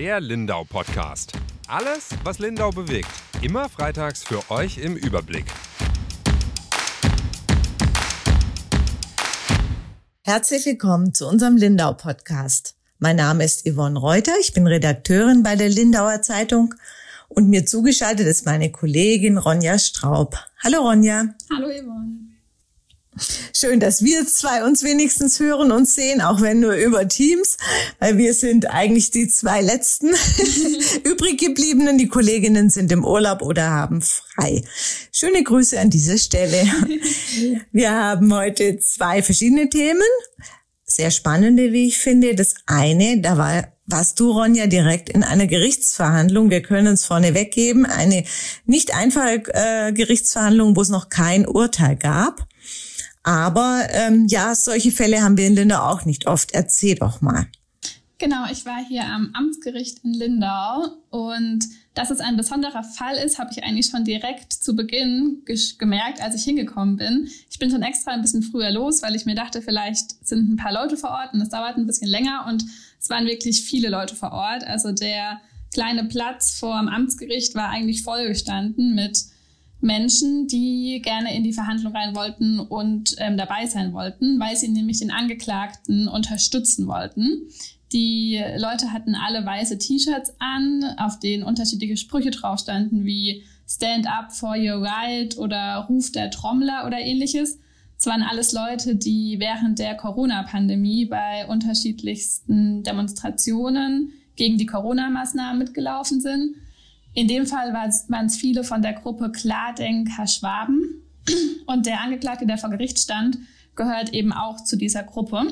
Der Lindau Podcast. Alles, was Lindau bewegt. Immer freitags für euch im Überblick. Herzlich willkommen zu unserem Lindau Podcast. Mein Name ist Yvonne Reuter. Ich bin Redakteurin bei der Lindauer Zeitung und mir zugeschaltet ist meine Kollegin Ronja Straub. Hallo Ronja. Hallo Yvonne. Schön, dass wir zwei uns wenigstens hören und sehen, auch wenn nur über Teams, weil wir sind eigentlich die zwei letzten übrig gebliebenen. Die Kolleginnen sind im Urlaub oder haben frei. Schöne Grüße an dieser Stelle. Wir haben heute zwei verschiedene Themen. Sehr spannende, wie ich finde. Das eine, da war warst du, Ronja, direkt in einer Gerichtsverhandlung. Wir können uns vorne weggeben. Eine nicht einfache äh, Gerichtsverhandlung, wo es noch kein Urteil gab. Aber ähm, ja, solche Fälle haben wir in Lindau auch nicht oft. Erzähl doch mal. Genau, ich war hier am Amtsgericht in Lindau und dass es ein besonderer Fall ist, habe ich eigentlich schon direkt zu Beginn gemerkt, als ich hingekommen bin. Ich bin schon extra ein bisschen früher los, weil ich mir dachte, vielleicht sind ein paar Leute vor Ort und es dauert ein bisschen länger und es waren wirklich viele Leute vor Ort. Also der kleine Platz vor dem Amtsgericht war eigentlich vollgestanden mit Menschen, die gerne in die Verhandlung rein wollten und ähm, dabei sein wollten, weil sie nämlich den Angeklagten unterstützen wollten. Die Leute hatten alle weiße T-Shirts an, auf denen unterschiedliche Sprüche drauf standen, wie Stand up for your right oder Ruf der Trommler oder ähnliches. Es waren alles Leute, die während der Corona-Pandemie bei unterschiedlichsten Demonstrationen gegen die Corona-Maßnahmen mitgelaufen sind in dem Fall waren es viele von der Gruppe Klardenker Schwaben. Und der Angeklagte, der vor Gericht stand, gehört eben auch zu dieser Gruppe.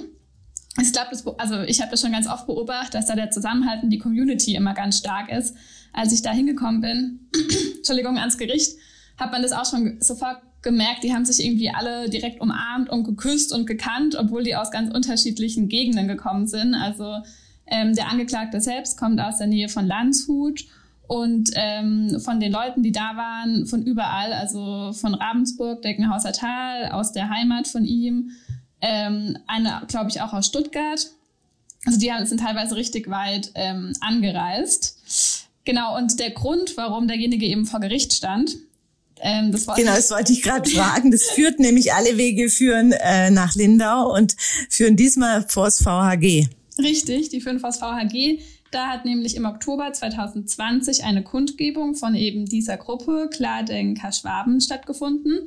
Ich glaube, also ich habe das schon ganz oft beobachtet, dass da der Zusammenhalt in die Community immer ganz stark ist. Als ich da hingekommen bin, Entschuldigung, ans Gericht, hat man das auch schon sofort gemerkt, die haben sich irgendwie alle direkt umarmt und geküsst und gekannt, obwohl die aus ganz unterschiedlichen Gegenden gekommen sind. Also ähm, der Angeklagte selbst kommt aus der Nähe von Landshut und ähm, von den Leuten, die da waren, von überall, also von Ravensburg, Deckenhauser Tal, aus der Heimat von ihm, ähm, eine, glaube ich, auch aus Stuttgart. Also die sind teilweise richtig weit ähm, angereist. Genau, und der Grund, warum derjenige eben vor Gericht stand, ähm, das genau, das wollte ich gerade fragen. Das führt nämlich alle Wege führen äh, nach Lindau und führen diesmal vors VHG. Richtig, die führen vors VHG. Da hat nämlich im Oktober 2020 eine Kundgebung von eben dieser Gruppe Klardenker Schwaben stattgefunden.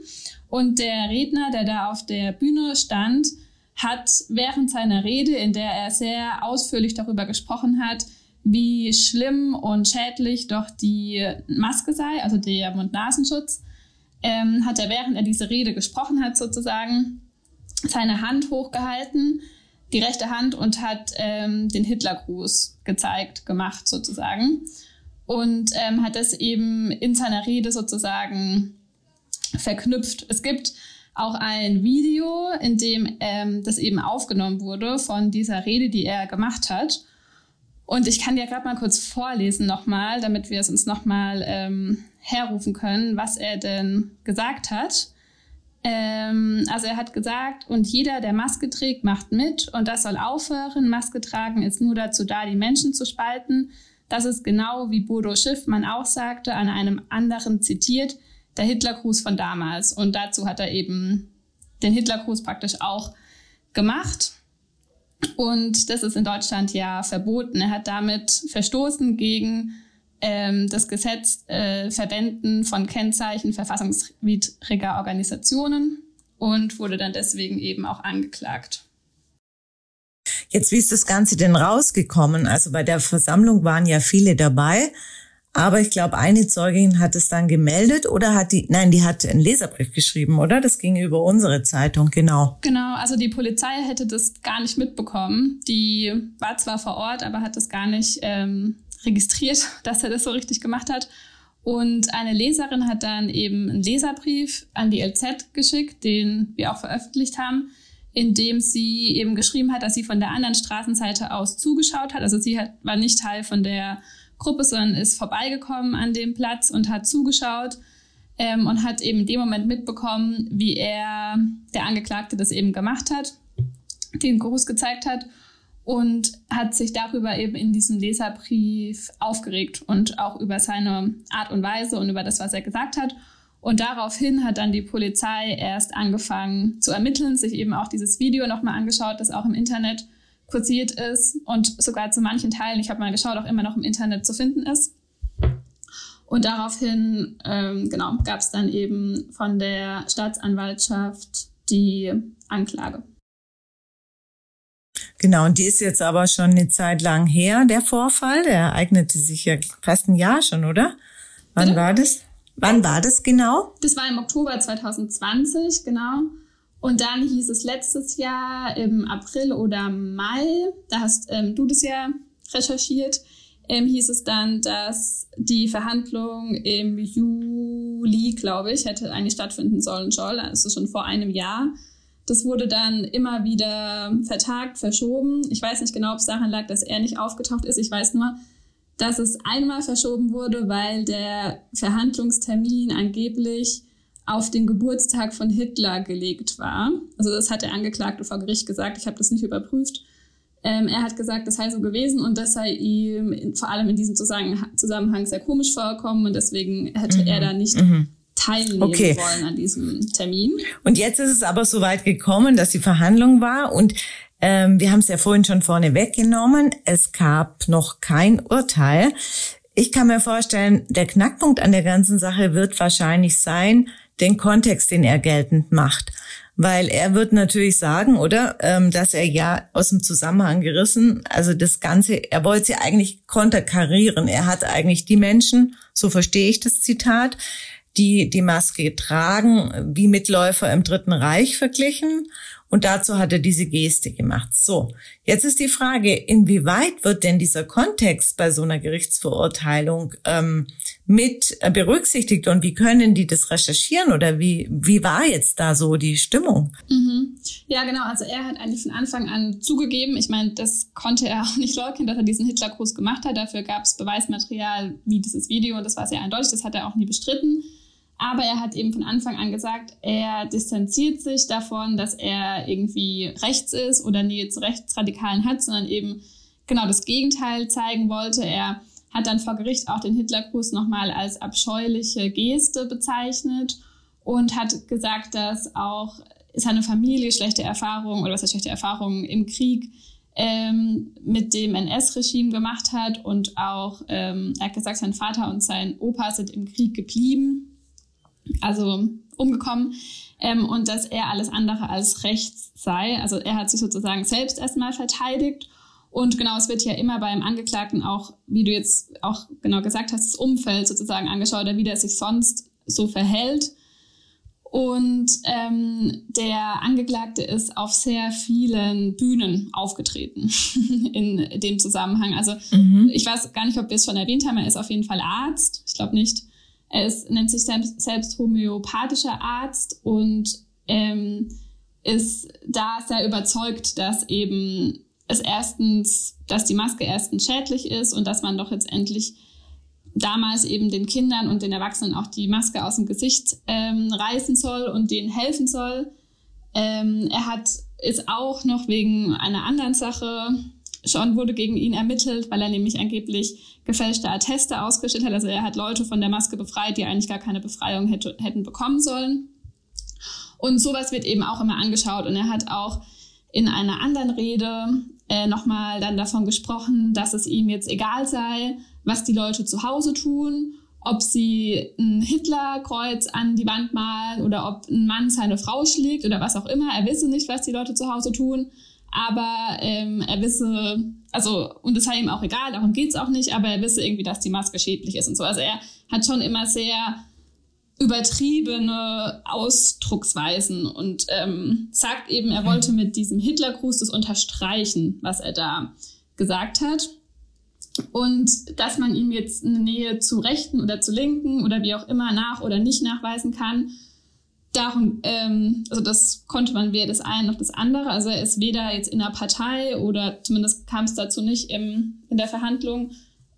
Und der Redner, der da auf der Bühne stand, hat während seiner Rede, in der er sehr ausführlich darüber gesprochen hat, wie schlimm und schädlich doch die Maske sei, also der Mund-Nasenschutz, ähm, hat er, während er diese Rede gesprochen hat, sozusagen seine Hand hochgehalten die rechte Hand und hat ähm, den Hitlergruß gezeigt, gemacht sozusagen. Und ähm, hat das eben in seiner Rede sozusagen verknüpft. Es gibt auch ein Video, in dem ähm, das eben aufgenommen wurde von dieser Rede, die er gemacht hat. Und ich kann dir gerade mal kurz vorlesen nochmal, damit wir es uns nochmal ähm, herrufen können, was er denn gesagt hat. Ähm, also er hat gesagt, und jeder, der Maske trägt, macht mit und das soll aufhören. Maske tragen ist nur dazu da, die Menschen zu spalten. Das ist genau wie Bodo Schiffmann auch sagte, an einem anderen zitiert, der Hitlergruß von damals. Und dazu hat er eben den Hitlergruß praktisch auch gemacht. Und das ist in Deutschland ja verboten. Er hat damit verstoßen gegen ähm, das Gesetz äh, Verwenden von Kennzeichen verfassungswidriger Organisationen und wurde dann deswegen eben auch angeklagt. Jetzt, wie ist das Ganze denn rausgekommen? Also bei der Versammlung waren ja viele dabei, aber ich glaube, eine Zeugin hat es dann gemeldet oder hat die, nein, die hat einen Leserbrief geschrieben, oder? Das ging über unsere Zeitung, genau. Genau, also die Polizei hätte das gar nicht mitbekommen. Die war zwar vor Ort, aber hat das gar nicht ähm, registriert, dass er das so richtig gemacht hat. Und eine Leserin hat dann eben einen Leserbrief an die LZ geschickt, den wir auch veröffentlicht haben, in dem sie eben geschrieben hat, dass sie von der anderen Straßenseite aus zugeschaut hat. Also sie hat, war nicht Teil von der Gruppe, sondern ist vorbeigekommen an dem Platz und hat zugeschaut ähm, und hat eben in dem Moment mitbekommen, wie er, der Angeklagte, das eben gemacht hat, den Gruß gezeigt hat und hat sich darüber eben in diesem Leserbrief aufgeregt und auch über seine Art und Weise und über das, was er gesagt hat. Und daraufhin hat dann die Polizei erst angefangen zu ermitteln, sich eben auch dieses Video nochmal angeschaut, das auch im Internet kursiert ist und sogar zu manchen Teilen, ich habe mal geschaut, auch immer noch im Internet zu finden ist. Und daraufhin, ähm, genau, gab es dann eben von der Staatsanwaltschaft die Anklage. Genau, und die ist jetzt aber schon eine Zeit lang her, der Vorfall. Der ereignete sich ja fast ein Jahr schon, oder? Wann Bitte? war das? Wann war das genau? Das war im Oktober 2020, genau. Und dann hieß es letztes Jahr im April oder Mai, da hast ähm, du das ja recherchiert, ähm, hieß es dann, dass die Verhandlung im Juli, glaube ich, hätte eigentlich stattfinden sollen, soll, also schon vor einem Jahr. Das wurde dann immer wieder vertagt, verschoben. Ich weiß nicht genau, ob es daran lag, dass er nicht aufgetaucht ist. Ich weiß nur, dass es einmal verschoben wurde, weil der Verhandlungstermin angeblich auf den Geburtstag von Hitler gelegt war. Also das hat der Angeklagte vor Gericht gesagt. Ich habe das nicht überprüft. Ähm, er hat gesagt, das sei so gewesen und das sei ihm in, vor allem in diesem Zusammenhang sehr komisch vorgekommen und deswegen hätte mhm. er da nicht mhm teilnehmen okay. wollen an diesem Termin. Und jetzt ist es aber so weit gekommen, dass die Verhandlung war und ähm, wir haben es ja vorhin schon vorne weggenommen. Es gab noch kein Urteil. Ich kann mir vorstellen, der Knackpunkt an der ganzen Sache wird wahrscheinlich sein, den Kontext, den er geltend macht. Weil er wird natürlich sagen, oder, ähm, dass er ja aus dem Zusammenhang gerissen, also das Ganze, er wollte sie eigentlich konterkarieren. Er hat eigentlich die Menschen, so verstehe ich das Zitat, die die Maske tragen, wie Mitläufer im Dritten Reich verglichen. Und dazu hat er diese Geste gemacht. So, jetzt ist die Frage, inwieweit wird denn dieser Kontext bei so einer Gerichtsverurteilung ähm, mit berücksichtigt und wie können die das recherchieren oder wie, wie war jetzt da so die Stimmung? Mhm. Ja, genau. Also er hat eigentlich von Anfang an zugegeben. Ich meine, das konnte er auch nicht leugnen, dass er diesen Hitlergruß gemacht hat. Dafür gab es Beweismaterial wie dieses Video und das war sehr eindeutig. Das hat er auch nie bestritten. Aber er hat eben von Anfang an gesagt, er distanziert sich davon, dass er irgendwie rechts ist oder Nähe zu Rechtsradikalen hat, sondern eben genau das Gegenteil zeigen wollte. Er hat dann vor Gericht auch den Hitlergruß nochmal als abscheuliche Geste bezeichnet und hat gesagt, dass auch seine Familie schlechte Erfahrungen oder was heißt schlechte Erfahrungen im Krieg ähm, mit dem NS-Regime gemacht hat und auch, ähm, er hat gesagt, sein Vater und sein Opa sind im Krieg geblieben also umgekommen, ähm, und dass er alles andere als rechts sei. Also er hat sich sozusagen selbst erstmal verteidigt. Und genau, es wird ja immer beim Angeklagten auch, wie du jetzt auch genau gesagt hast, das Umfeld sozusagen angeschaut, oder wie der sich sonst so verhält. Und ähm, der Angeklagte ist auf sehr vielen Bühnen aufgetreten in dem Zusammenhang. Also mhm. ich weiß gar nicht, ob wir es schon erwähnt haben, er ist auf jeden Fall Arzt. Ich glaube nicht. Er nennt sich selbst, selbst homöopathischer Arzt und ähm, ist da sehr überzeugt, dass eben es erstens, dass die Maske erstens schädlich ist und dass man doch jetzt endlich damals eben den Kindern und den Erwachsenen auch die Maske aus dem Gesicht ähm, reißen soll und denen helfen soll. Ähm, er hat ist auch noch wegen einer anderen Sache schon wurde gegen ihn ermittelt, weil er nämlich angeblich gefälschte Atteste ausgestellt hat. Also er hat Leute von der Maske befreit, die eigentlich gar keine Befreiung hätte, hätten bekommen sollen. Und sowas wird eben auch immer angeschaut. Und er hat auch in einer anderen Rede äh, nochmal dann davon gesprochen, dass es ihm jetzt egal sei, was die Leute zu Hause tun, ob sie ein Hitlerkreuz an die Wand malen oder ob ein Mann seine Frau schlägt oder was auch immer. Er wisse nicht, was die Leute zu Hause tun aber ähm, er wisse, also, und es sei ihm auch egal, darum geht's auch nicht, aber er wisse irgendwie, dass die Maske schädlich ist und so. Also er hat schon immer sehr übertriebene Ausdrucksweisen und ähm, sagt eben, er wollte mit diesem Hitlergruß das unterstreichen, was er da gesagt hat. Und dass man ihm jetzt eine Nähe zu Rechten oder zu Linken oder wie auch immer nach oder nicht nachweisen kann, darum, ähm, also das konnte man weder das eine noch das andere. Also er ist weder jetzt in einer Partei oder zumindest kam es dazu nicht im, in der Verhandlung,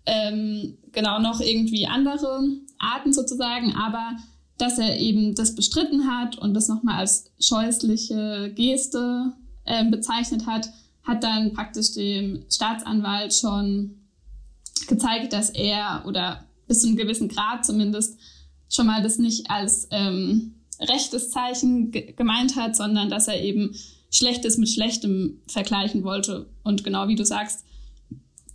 ähm, genau noch irgendwie andere Arten sozusagen, aber dass er eben das bestritten hat und das nochmal als scheußliche Geste äh, bezeichnet hat, hat dann praktisch dem Staatsanwalt schon gezeigt, dass er oder bis zu einem gewissen Grad zumindest schon mal das nicht als ähm, rechtes Zeichen gemeint hat, sondern dass er eben Schlechtes mit Schlechtem vergleichen wollte. Und genau wie du sagst,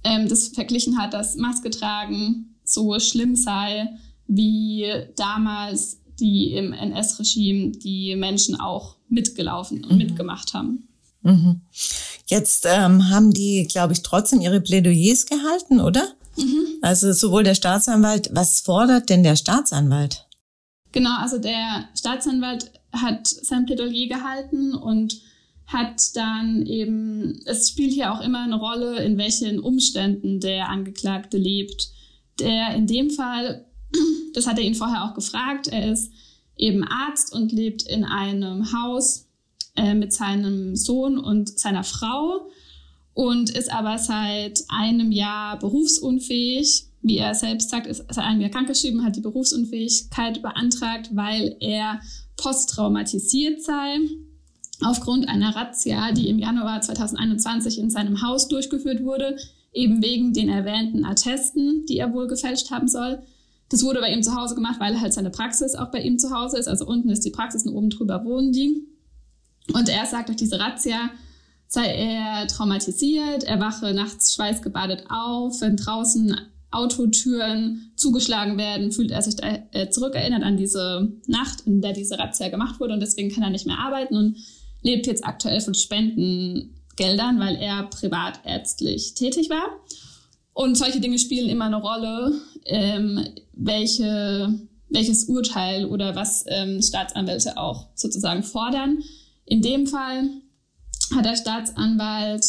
ähm, das verglichen hat, dass Maske tragen so schlimm sei, wie damals die im NS-Regime die Menschen auch mitgelaufen und mhm. mitgemacht haben. Mhm. Jetzt ähm, haben die, glaube ich, trotzdem ihre Plädoyers gehalten, oder? Mhm. Also sowohl der Staatsanwalt, was fordert denn der Staatsanwalt? Genau, also der Staatsanwalt hat sein Plädoyer gehalten und hat dann eben, es spielt hier auch immer eine Rolle, in welchen Umständen der Angeklagte lebt. Der in dem Fall, das hat er ihn vorher auch gefragt, er ist eben Arzt und lebt in einem Haus äh, mit seinem Sohn und seiner Frau und ist aber seit einem Jahr berufsunfähig. Wie er selbst sagt, ist seit einem Jahr krankgeschrieben, hat die Berufsunfähigkeit beantragt, weil er posttraumatisiert sei. Aufgrund einer Razzia, die im Januar 2021 in seinem Haus durchgeführt wurde, eben wegen den erwähnten Attesten, die er wohl gefälscht haben soll. Das wurde bei ihm zu Hause gemacht, weil halt seine Praxis auch bei ihm zu Hause ist. Also unten ist die Praxis und oben drüber wohnen die. Und er sagt, durch diese Razzia sei er traumatisiert, er wache nachts schweißgebadet auf, wenn draußen Autotüren zugeschlagen werden, fühlt er sich da, äh, zurückerinnert an diese Nacht, in der diese Razzia gemacht wurde und deswegen kann er nicht mehr arbeiten und lebt jetzt aktuell von Spendengeldern, weil er privatärztlich tätig war. Und solche Dinge spielen immer eine Rolle, ähm, welche, welches Urteil oder was ähm, Staatsanwälte auch sozusagen fordern. In dem Fall hat der Staatsanwalt,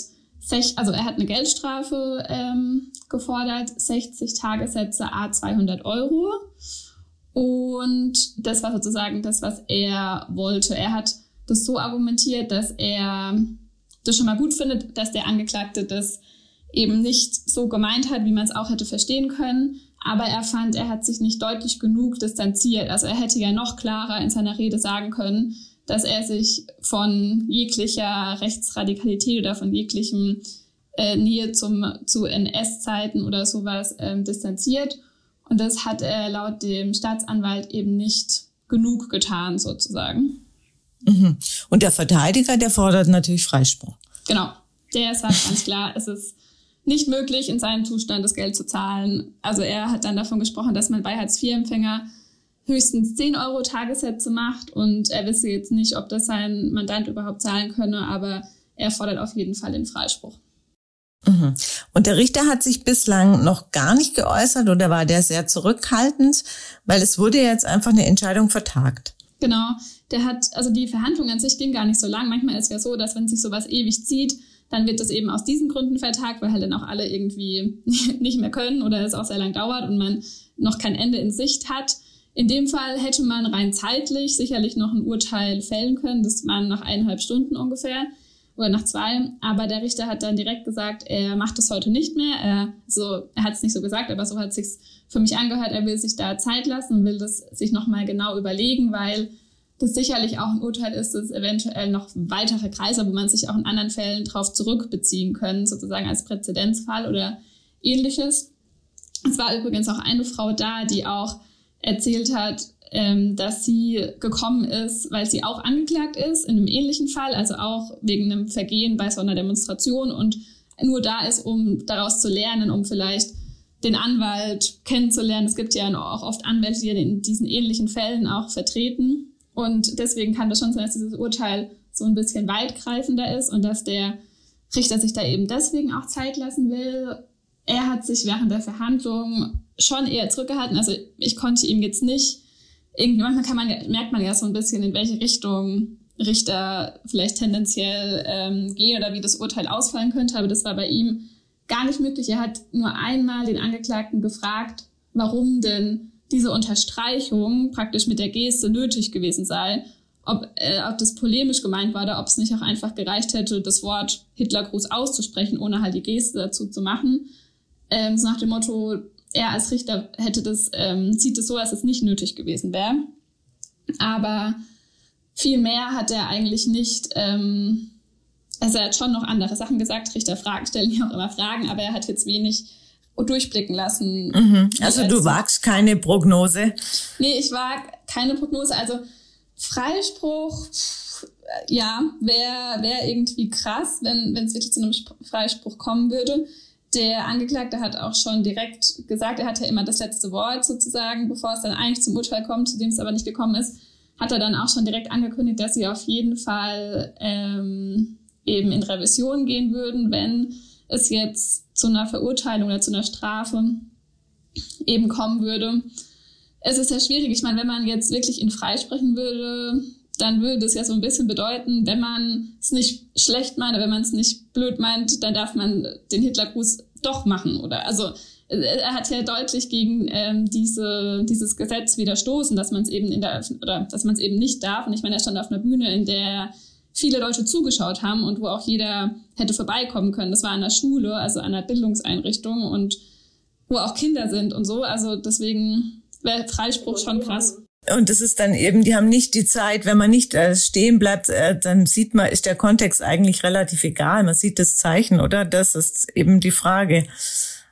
also er hat eine Geldstrafe ähm, gefordert, 60 Tagessätze a 200 Euro. Und das war sozusagen das, was er wollte. Er hat das so argumentiert, dass er das schon mal gut findet, dass der Angeklagte das eben nicht so gemeint hat, wie man es auch hätte verstehen können. Aber er fand, er hat sich nicht deutlich genug distanziert. Also er hätte ja noch klarer in seiner Rede sagen können, dass er sich von jeglicher Rechtsradikalität oder von jeglichem äh, Nähe zum, zu NS-Zeiten oder sowas ähm, distanziert. Und das hat er laut dem Staatsanwalt eben nicht genug getan, sozusagen. Mhm. Und der Verteidiger, der fordert natürlich Freispruch. Genau. Der sagt ganz klar, es ist nicht möglich, in seinem Zustand das Geld zu zahlen. Also er hat dann davon gesprochen, dass man bei Hartz-IV-Empfänger höchstens 10 Euro Tagessätze macht und er wisse jetzt nicht, ob das sein Mandant überhaupt zahlen könne, aber er fordert auf jeden Fall den Freispruch. Mhm. Und der Richter hat sich bislang noch gar nicht geäußert oder war der sehr zurückhaltend, weil es wurde jetzt einfach eine Entscheidung vertagt. Genau, der hat, also die Verhandlung an sich ging gar nicht so lang. Manchmal ist es ja so, dass wenn sich sowas ewig zieht, dann wird das eben aus diesen Gründen vertagt, weil halt dann auch alle irgendwie nicht mehr können oder es auch sehr lang dauert und man noch kein Ende in Sicht hat. In dem Fall hätte man rein zeitlich sicherlich noch ein Urteil fällen können. Das waren nach eineinhalb Stunden ungefähr oder nach zwei. Aber der Richter hat dann direkt gesagt, er macht das heute nicht mehr. Er, so, er hat es nicht so gesagt, aber so hat es sich für mich angehört. Er will sich da Zeit lassen und will das sich nochmal genau überlegen, weil das sicherlich auch ein Urteil ist, dass eventuell noch weitere Kreise, wo man sich auch in anderen Fällen darauf zurückbeziehen können, sozusagen als Präzedenzfall oder ähnliches. Es war übrigens auch eine Frau da, die auch erzählt hat, ähm, dass sie gekommen ist, weil sie auch angeklagt ist in einem ähnlichen Fall, also auch wegen einem Vergehen bei so einer Demonstration und nur da ist, um daraus zu lernen, um vielleicht den Anwalt kennenzulernen. Es gibt ja auch oft Anwälte, die in diesen ähnlichen Fällen auch vertreten. Und deswegen kann das schon sein, dass dieses Urteil so ein bisschen weitgreifender ist und dass der Richter sich da eben deswegen auch Zeit lassen will. Er hat sich während der Verhandlung schon eher zurückgehalten. Also ich konnte ihm jetzt nicht irgendwie, manchmal man, merkt man ja so ein bisschen, in welche Richtung Richter vielleicht tendenziell ähm, gehen oder wie das Urteil ausfallen könnte. Aber das war bei ihm gar nicht möglich. Er hat nur einmal den Angeklagten gefragt, warum denn diese Unterstreichung praktisch mit der Geste nötig gewesen sei. Ob, äh, ob das polemisch gemeint war oder ob es nicht auch einfach gereicht hätte, das Wort Hitlergruß auszusprechen, ohne halt die Geste dazu zu machen. Ähm, so nach dem Motto, er als Richter hätte das, ähm, sieht es so, als es nicht nötig gewesen wäre. Aber viel mehr hat er eigentlich nicht ähm, also er hat schon noch andere Sachen gesagt. Richter Fragen stellen ja auch immer Fragen, aber er hat jetzt wenig durchblicken lassen. Mhm. Also du wagst keine Prognose? Nee, ich wage keine Prognose. Also Freispruch, ja, wäre wär irgendwie krass, wenn es wirklich zu einem Freispruch kommen würde. Der Angeklagte hat auch schon direkt gesagt, er hat ja immer das letzte Wort sozusagen, bevor es dann eigentlich zum Urteil kommt, zu dem es aber nicht gekommen ist, hat er dann auch schon direkt angekündigt, dass sie auf jeden Fall ähm, eben in Revision gehen würden, wenn es jetzt zu einer Verurteilung oder zu einer Strafe eben kommen würde. Es ist ja schwierig. Ich meine, wenn man jetzt wirklich ihn freisprechen würde, dann würde es ja so ein bisschen bedeuten, wenn man es nicht schlecht meint, wenn man es nicht blöd meint, dann darf man den Hitlergruß doch machen, oder? Also er hat ja deutlich gegen ähm, diese, dieses Gesetz widerstoßen, dass man es eben in der oder dass man es eben nicht darf. Und ich meine, er stand auf einer Bühne, in der viele Leute zugeschaut haben und wo auch jeder hätte vorbeikommen können. Das war an der Schule, also an der Bildungseinrichtung und wo auch Kinder sind und so. Also deswegen wäre Freispruch schon krass. Und das ist dann eben, die haben nicht die Zeit, wenn man nicht äh, stehen bleibt, äh, dann sieht man, ist der Kontext eigentlich relativ egal. Man sieht das Zeichen, oder? Das ist eben die Frage.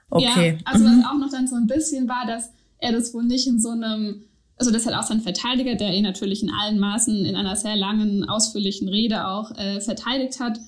Okay. Ja, also mhm. was auch noch dann so ein bisschen war, dass er das wohl nicht in so einem also das hat auch sein Verteidiger, der ihn natürlich in allen Maßen in einer sehr langen, ausführlichen Rede auch äh, verteidigt hat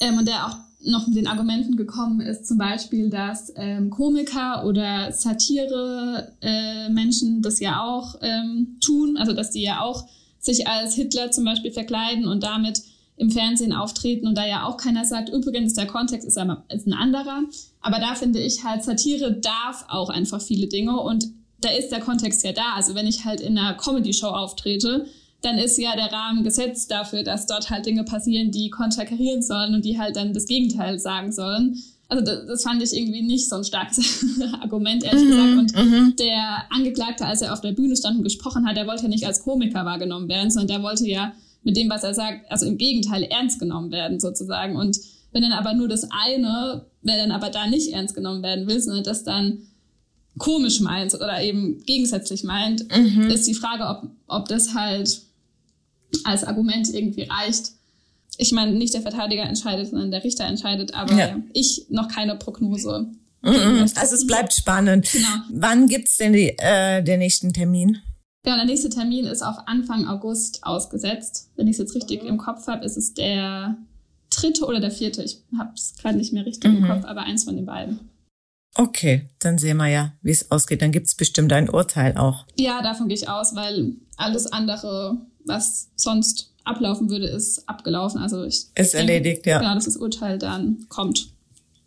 ähm, und der auch noch mit den Argumenten gekommen ist, zum Beispiel, dass ähm, Komiker oder Satire-Menschen äh, das ja auch ähm, tun, also dass die ja auch sich als Hitler zum Beispiel verkleiden und damit im Fernsehen auftreten und da ja auch keiner sagt, übrigens, der Kontext ist, ein, ist ein anderer. Aber da finde ich halt, Satire darf auch einfach viele Dinge und da ist der Kontext ja da. Also wenn ich halt in einer Comedy-Show auftrete, dann ist ja der Rahmen gesetzt dafür, dass dort halt Dinge passieren, die konterkarieren sollen und die halt dann das Gegenteil sagen sollen. Also das, das fand ich irgendwie nicht so ein starkes Argument, ehrlich mhm, gesagt. Und mhm. der Angeklagte, als er auf der Bühne stand und gesprochen hat, der wollte ja nicht als Komiker wahrgenommen werden, sondern der wollte ja mit dem, was er sagt, also im Gegenteil ernst genommen werden sozusagen. Und wenn dann aber nur das eine, wenn dann aber da nicht ernst genommen werden will, sondern das dann komisch meint oder eben gegensätzlich meint, mhm. ist die Frage, ob, ob das halt als Argument irgendwie reicht. Ich meine, nicht der Verteidiger entscheidet, sondern der Richter entscheidet, aber ja. ich noch keine Prognose. Mhm. Also es bleibt spannend. Genau. Wann gibt's denn die, äh, den nächsten Termin? Ja, der nächste Termin ist auf Anfang August ausgesetzt. Wenn ich es jetzt richtig im Kopf habe, ist es der dritte oder der vierte. Ich habe es gerade nicht mehr richtig mhm. im Kopf, aber eins von den beiden. Okay, dann sehen wir ja, wie es ausgeht. Dann gibt's bestimmt ein Urteil auch. Ja, davon gehe ich aus, weil alles andere, was sonst ablaufen würde, ist abgelaufen. Also ich ist denke, erledigt, ja. Genau, dass das Urteil dann kommt.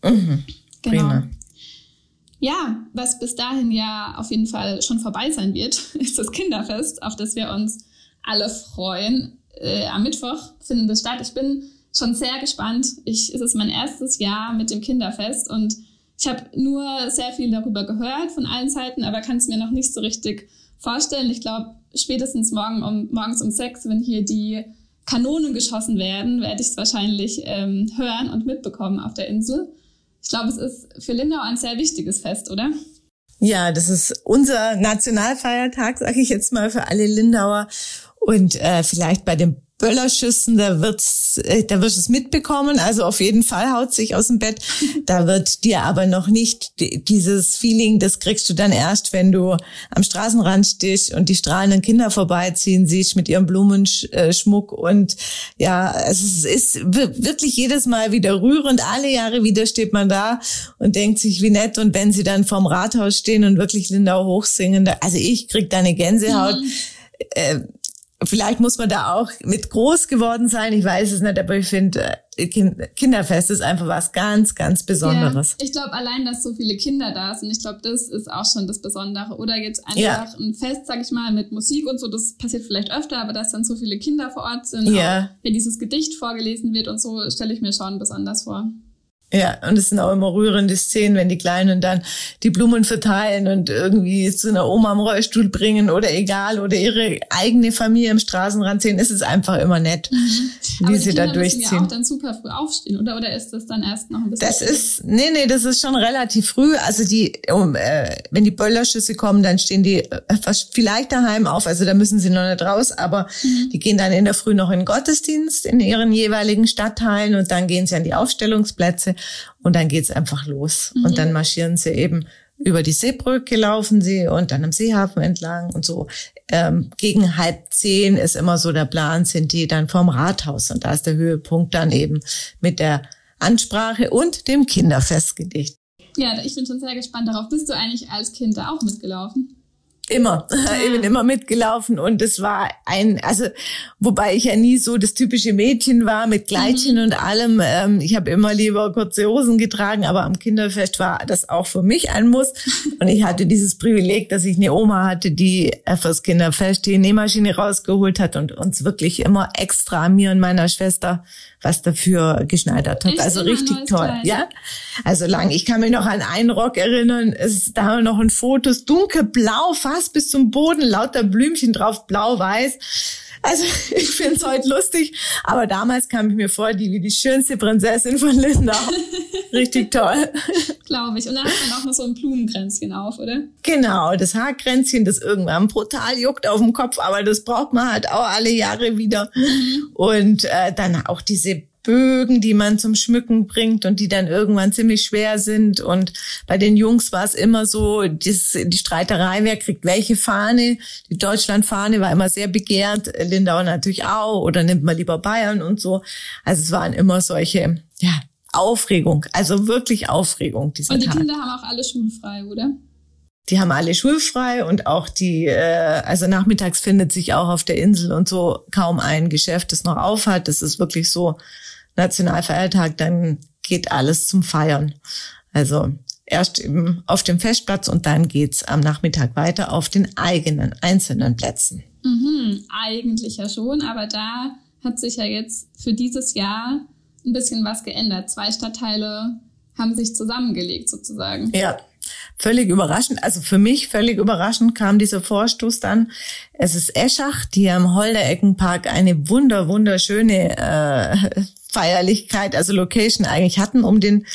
Mhm. Genau. Prima. Ja, was bis dahin ja auf jeden Fall schon vorbei sein wird, ist das Kinderfest, auf das wir uns alle freuen. Äh, am Mittwoch findet es statt. Ich bin schon sehr gespannt. Ich, es ist mein erstes Jahr mit dem Kinderfest und ich habe nur sehr viel darüber gehört von allen Seiten, aber kann es mir noch nicht so richtig vorstellen. Ich glaube, spätestens morgen um, morgens um sechs, wenn hier die Kanonen geschossen werden, werde ich es wahrscheinlich ähm, hören und mitbekommen auf der Insel. Ich glaube, es ist für Lindau ein sehr wichtiges Fest, oder? Ja, das ist unser Nationalfeiertag, sage ich jetzt mal, für alle Lindauer. Und äh, vielleicht bei dem Böllerschüssen, da wird's, äh, da wirst du es mitbekommen. Also auf jeden Fall haut sich aus dem Bett. Da wird dir aber noch nicht dieses Feeling, das kriegst du dann erst, wenn du am Straßenrand stehst und die strahlenden Kinder vorbeiziehen siehst mit ihrem Blumenschmuck. Und ja, es ist wirklich jedes Mal wieder rührend. Alle Jahre wieder steht man da und denkt sich, wie nett. Und wenn sie dann vorm Rathaus stehen und wirklich Lindau hochsingen, also ich krieg da eine Gänsehaut. Mhm. Vielleicht muss man da auch mit groß geworden sein. Ich weiß es nicht, aber ich finde, äh, Kinderfest ist einfach was ganz, ganz Besonderes. Ja, ich glaube, allein, dass so viele Kinder da sind, ich glaube, das ist auch schon das Besondere. Oder jetzt einfach ja. ein Fest, sag ich mal, mit Musik und so, das passiert vielleicht öfter, aber dass dann so viele Kinder vor Ort sind, ja. wenn dieses Gedicht vorgelesen wird und so, stelle ich mir schon besonders vor. Ja, und es sind auch immer rührende Szenen, wenn die Kleinen dann die Blumen verteilen und irgendwie zu einer Oma am Rollstuhl bringen oder egal oder ihre eigene Familie im Straßenrand sehen. Es ist einfach immer nett, mhm. wie sie Kinder da durchziehen. Müssen ja auch dann super früh aufstehen, oder? Oder ist das dann erst noch ein bisschen? Das ist, nee, nee, das ist schon relativ früh. Also die, um, äh, wenn die Böllerschüsse kommen, dann stehen die äh, vielleicht daheim auf. Also da müssen sie noch nicht raus, aber mhm. die gehen dann in der Früh noch in den Gottesdienst in ihren jeweiligen Stadtteilen und dann gehen sie an die Aufstellungsplätze und dann geht's einfach los. Mhm. Und dann marschieren sie eben über die Seebrücke laufen sie und dann am Seehafen entlang und so. Ähm, gegen halb zehn ist immer so der Plan, sind die dann vorm Rathaus und da ist der Höhepunkt dann eben mit der Ansprache und dem Kinderfestgedicht. Ja, ich bin schon sehr gespannt darauf. Bist du eigentlich als Kind da auch mitgelaufen? Immer, ich bin immer mitgelaufen und es war ein, also wobei ich ja nie so das typische Mädchen war mit Kleidchen mhm. und allem. Ähm, ich habe immer lieber kurze Hosen getragen, aber am Kinderfest war das auch für mich ein Muss. Und ich hatte dieses Privileg, dass ich eine Oma hatte, die fürs Kinderfest die Nähmaschine rausgeholt hat und uns wirklich immer extra mir und meiner Schwester was dafür geschneidert hat. Echt also richtig toll. Kleid. Ja, also lang. Ich kann mich noch an einen Rock erinnern. Es ist da noch ein Fotos dunkelblau, fast bis zum Boden, lauter Blümchen drauf, blau-weiß. Also ich finde es heute lustig, aber damals kam ich mir vor, die wie die schönste Prinzessin von Lindau. Richtig toll. Glaube ich. Und dann hat man auch noch so ein Blumenkränzchen auf, oder? Genau, das Haarkränzchen, das irgendwann brutal juckt auf dem Kopf, aber das braucht man halt auch alle Jahre wieder. Mhm. Und äh, dann auch diese Bögen, die man zum Schmücken bringt und die dann irgendwann ziemlich schwer sind. Und bei den Jungs war es immer so, das, die Streiterei, wer kriegt welche Fahne. Die Deutschlandfahne war immer sehr begehrt, Lindau natürlich auch, oder nimmt man lieber Bayern und so. Also es waren immer solche, ja, Aufregung, also wirklich Aufregung. Dieser und die Tag. Kinder haben auch alle schulfrei, oder? Die haben alle schulfrei und auch die, äh, also nachmittags findet sich auch auf der Insel und so kaum ein Geschäft, das noch aufhat. Das ist wirklich so Nationalfeiertag, dann geht alles zum Feiern. Also erst eben auf dem Festplatz und dann geht's am Nachmittag weiter auf den eigenen einzelnen Plätzen. Mhm, eigentlich ja schon, aber da hat sich ja jetzt für dieses Jahr ein bisschen was geändert. Zwei Stadtteile haben sich zusammengelegt sozusagen. Ja, völlig überraschend. Also für mich völlig überraschend kam dieser Vorstoß dann. Es ist Eschach, die am Holdereckenpark eine wunder wunderschöne äh, Feierlichkeit, also Location eigentlich hatten um den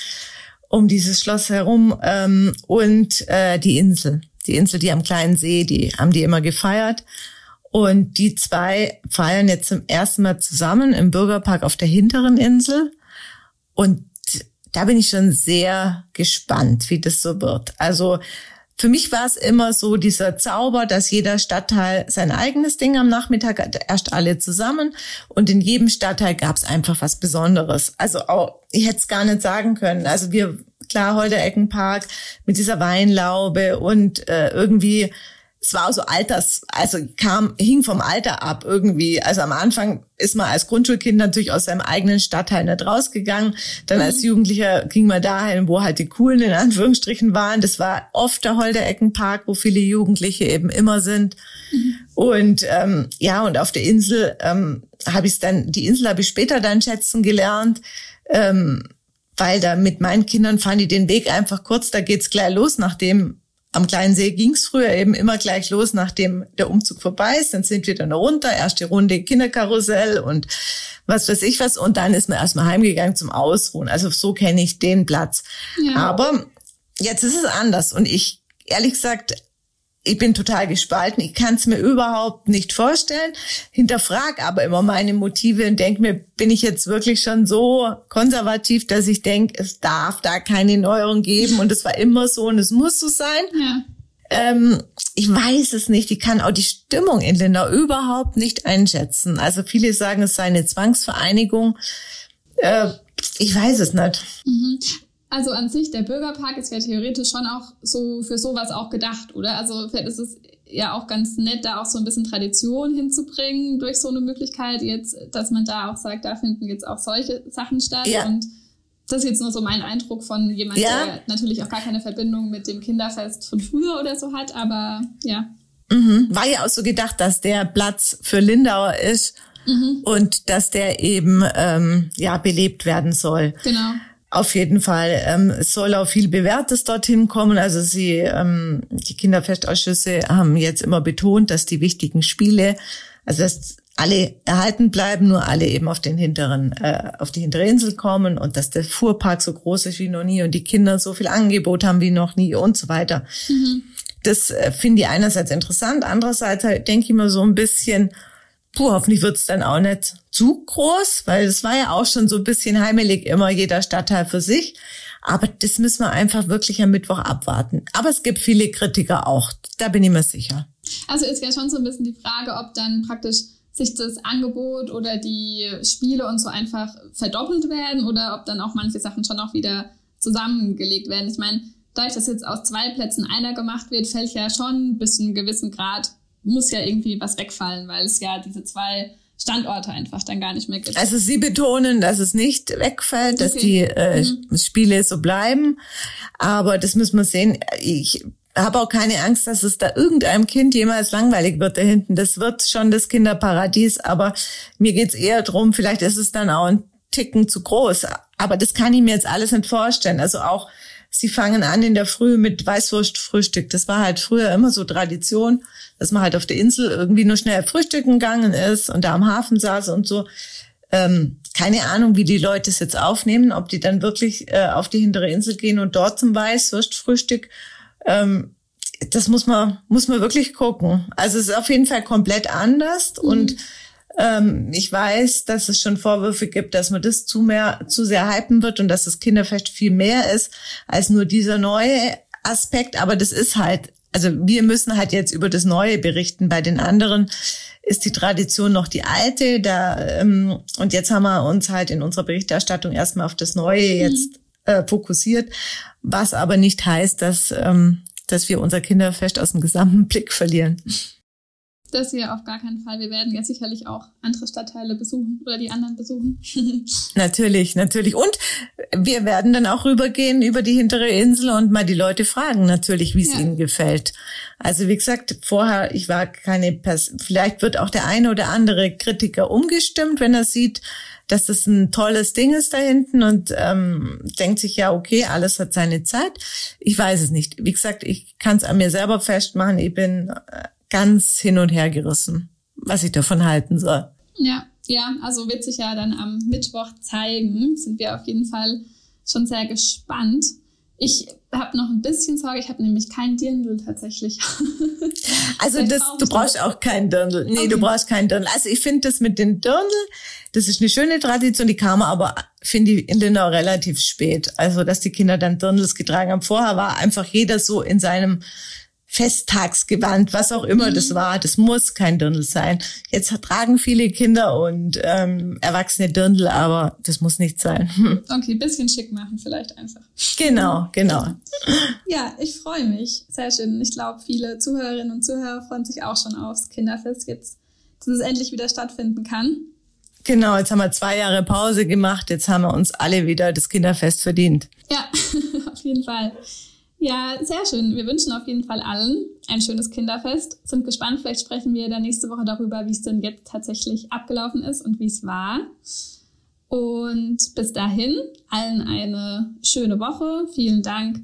um dieses Schloss herum ähm, und äh, die Insel, die Insel, die am kleinen See, die haben die immer gefeiert. Und die zwei feiern jetzt zum ersten Mal zusammen im Bürgerpark auf der hinteren Insel. Und da bin ich schon sehr gespannt, wie das so wird. Also für mich war es immer so dieser Zauber, dass jeder Stadtteil sein eigenes Ding am Nachmittag hat, erst alle zusammen und in jedem Stadtteil gab es einfach was Besonderes. Also auch, ich hätte es gar nicht sagen können. Also wir, klar, Holdereckenpark mit dieser Weinlaube und äh, irgendwie es war so alters, also kam, hing vom Alter ab irgendwie. Also am Anfang ist man als Grundschulkind natürlich aus seinem eigenen Stadtteil nicht rausgegangen. Dann als mhm. Jugendlicher ging man dahin, wo halt die coolen in Anführungsstrichen waren. Das war oft der Holdereckenpark, wo viele Jugendliche eben immer sind. Mhm. Und ähm, ja, und auf der Insel ähm, habe ich dann, die Insel habe ich später dann schätzen gelernt. Ähm, weil da mit meinen Kindern fahren die den Weg einfach kurz, da geht's gleich los, nachdem am kleinen See ging's früher eben immer gleich los, nachdem der Umzug vorbei ist. Dann sind wir dann runter, erste Runde Kinderkarussell und was weiß ich was. Und dann ist man erstmal heimgegangen zum Ausruhen. Also so kenne ich den Platz. Ja. Aber jetzt ist es anders. Und ich, ehrlich gesagt, ich bin total gespalten. Ich kann es mir überhaupt nicht vorstellen. Hinterfrag aber immer meine Motive und denke mir, bin ich jetzt wirklich schon so konservativ, dass ich denke, es darf da keine Neuerung geben und es war immer so und es muss so sein. Ja. Ähm, ich weiß es nicht. Ich kann auch die Stimmung in Lindau überhaupt nicht einschätzen. Also viele sagen, es sei eine Zwangsvereinigung. Äh, ich weiß es nicht. Mhm. Also an sich, der Bürgerpark ist ja theoretisch schon auch so für sowas auch gedacht, oder? Also vielleicht ist es ja auch ganz nett, da auch so ein bisschen Tradition hinzubringen durch so eine Möglichkeit jetzt, dass man da auch sagt, da finden jetzt auch solche Sachen statt. Ja. Und das ist jetzt nur so mein Eindruck von jemandem, ja. der natürlich auch gar keine Verbindung mit dem Kinderfest von früher oder so hat, aber ja. Mhm. War ja auch so gedacht, dass der Platz für Lindauer ist mhm. und dass der eben ähm, ja belebt werden soll. Genau. Auf jeden Fall. Ähm, es soll auch viel Bewährtes dorthin kommen. Also sie, ähm, die Kinderfestausschüsse haben jetzt immer betont, dass die wichtigen Spiele, also dass alle erhalten bleiben, nur alle eben auf den hinteren, äh, auf die hintere Insel kommen und dass der Fuhrpark so groß ist wie noch nie und die Kinder so viel Angebot haben wie noch nie und so weiter. Mhm. Das äh, finde ich einerseits interessant, andererseits denke ich mir so ein bisschen, puh, hoffentlich wird's dann auch nicht zu groß, weil es war ja auch schon so ein bisschen heimelig immer jeder Stadtteil für sich. Aber das müssen wir einfach wirklich am Mittwoch abwarten. Aber es gibt viele Kritiker auch, da bin ich mir sicher. Also ist ja schon so ein bisschen die Frage, ob dann praktisch sich das Angebot oder die Spiele und so einfach verdoppelt werden oder ob dann auch manche Sachen schon auch wieder zusammengelegt werden. Ich meine, dadurch, dass jetzt aus zwei Plätzen einer gemacht wird, fällt ja schon bis zu einem gewissen Grad muss ja irgendwie was wegfallen, weil es ja diese zwei Standorte einfach dann gar nicht mehr gibt. Also Sie betonen, dass es nicht wegfällt, okay. dass die äh, mhm. Spiele so bleiben. Aber das müssen wir sehen. Ich habe auch keine Angst, dass es da irgendeinem Kind jemals langweilig wird da hinten. Das wird schon das Kinderparadies. Aber mir geht's eher drum, vielleicht ist es dann auch ein Ticken zu groß. Aber das kann ich mir jetzt alles nicht vorstellen. Also auch sie fangen an in der Früh mit Weißwurstfrühstück. Das war halt früher immer so Tradition, dass man halt auf der Insel irgendwie nur schnell frühstücken gegangen ist und da am Hafen saß und so. Ähm, keine Ahnung, wie die Leute es jetzt aufnehmen, ob die dann wirklich äh, auf die hintere Insel gehen und dort zum Weißwurstfrühstück. Ähm, das muss man, muss man wirklich gucken. Also es ist auf jeden Fall komplett anders mhm. und ähm, ich weiß, dass es schon Vorwürfe gibt, dass man das zu mehr, zu sehr hypen wird und dass das Kinderfest viel mehr ist als nur dieser neue Aspekt. Aber das ist halt, also wir müssen halt jetzt über das Neue berichten. Bei den anderen ist die Tradition noch die alte. Da, ähm, und jetzt haben wir uns halt in unserer Berichterstattung erstmal auf das Neue mhm. jetzt äh, fokussiert, was aber nicht heißt, dass, ähm, dass wir unser Kinderfest aus dem gesamten Blick verlieren. Das hier auf gar keinen Fall. Wir werden ja sicherlich auch andere Stadtteile besuchen oder die anderen besuchen. natürlich, natürlich. Und wir werden dann auch rübergehen über die hintere Insel und mal die Leute fragen natürlich, wie es ja. ihnen gefällt. Also wie gesagt, vorher, ich war keine, Pers vielleicht wird auch der eine oder andere Kritiker umgestimmt, wenn er sieht, dass das ein tolles Ding ist da hinten und ähm, denkt sich ja, okay, alles hat seine Zeit. Ich weiß es nicht. Wie gesagt, ich kann es an mir selber festmachen. Ich bin äh, ganz hin und her gerissen, was ich davon halten soll. Ja, ja, also wird sich ja dann am Mittwoch zeigen. Sind wir auf jeden Fall schon sehr gespannt. Ich habe noch ein bisschen Sorge, ich habe nämlich kein Dirndl tatsächlich. also das, du brauchst auch kein Dirndl. Nee, okay. du brauchst kein Dirndl. Also ich finde das mit den Dirndl, das ist eine schöne Tradition, die kam aber, finde ich, in Lindau relativ spät. Also, dass die Kinder dann Dirndls getragen haben. Vorher war einfach jeder so in seinem Festtagsgewand, was auch immer mhm. das war. Das muss kein Dirndl sein. Jetzt tragen viele Kinder und ähm, Erwachsene Dirndl, aber das muss nicht sein. Okay, bisschen schick machen vielleicht einfach. Genau, genau. Ja, ich freue mich. Sehr schön. Ich glaube, viele Zuhörerinnen und Zuhörer freuen sich auch schon aufs Kinderfest jetzt, dass es endlich wieder stattfinden kann. Genau, jetzt haben wir zwei Jahre Pause gemacht. Jetzt haben wir uns alle wieder das Kinderfest verdient. Ja, auf jeden Fall. Ja, sehr schön. Wir wünschen auf jeden Fall allen ein schönes Kinderfest. Sind gespannt, vielleicht sprechen wir dann nächste Woche darüber, wie es denn jetzt tatsächlich abgelaufen ist und wie es war. Und bis dahin allen eine schöne Woche. Vielen Dank,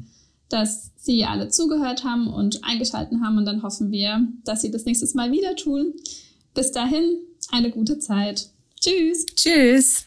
dass Sie alle zugehört haben und eingeschalten haben. Und dann hoffen wir, dass Sie das nächstes Mal wieder tun. Bis dahin eine gute Zeit. Tschüss. Tschüss.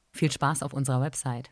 Viel Spaß auf unserer Website.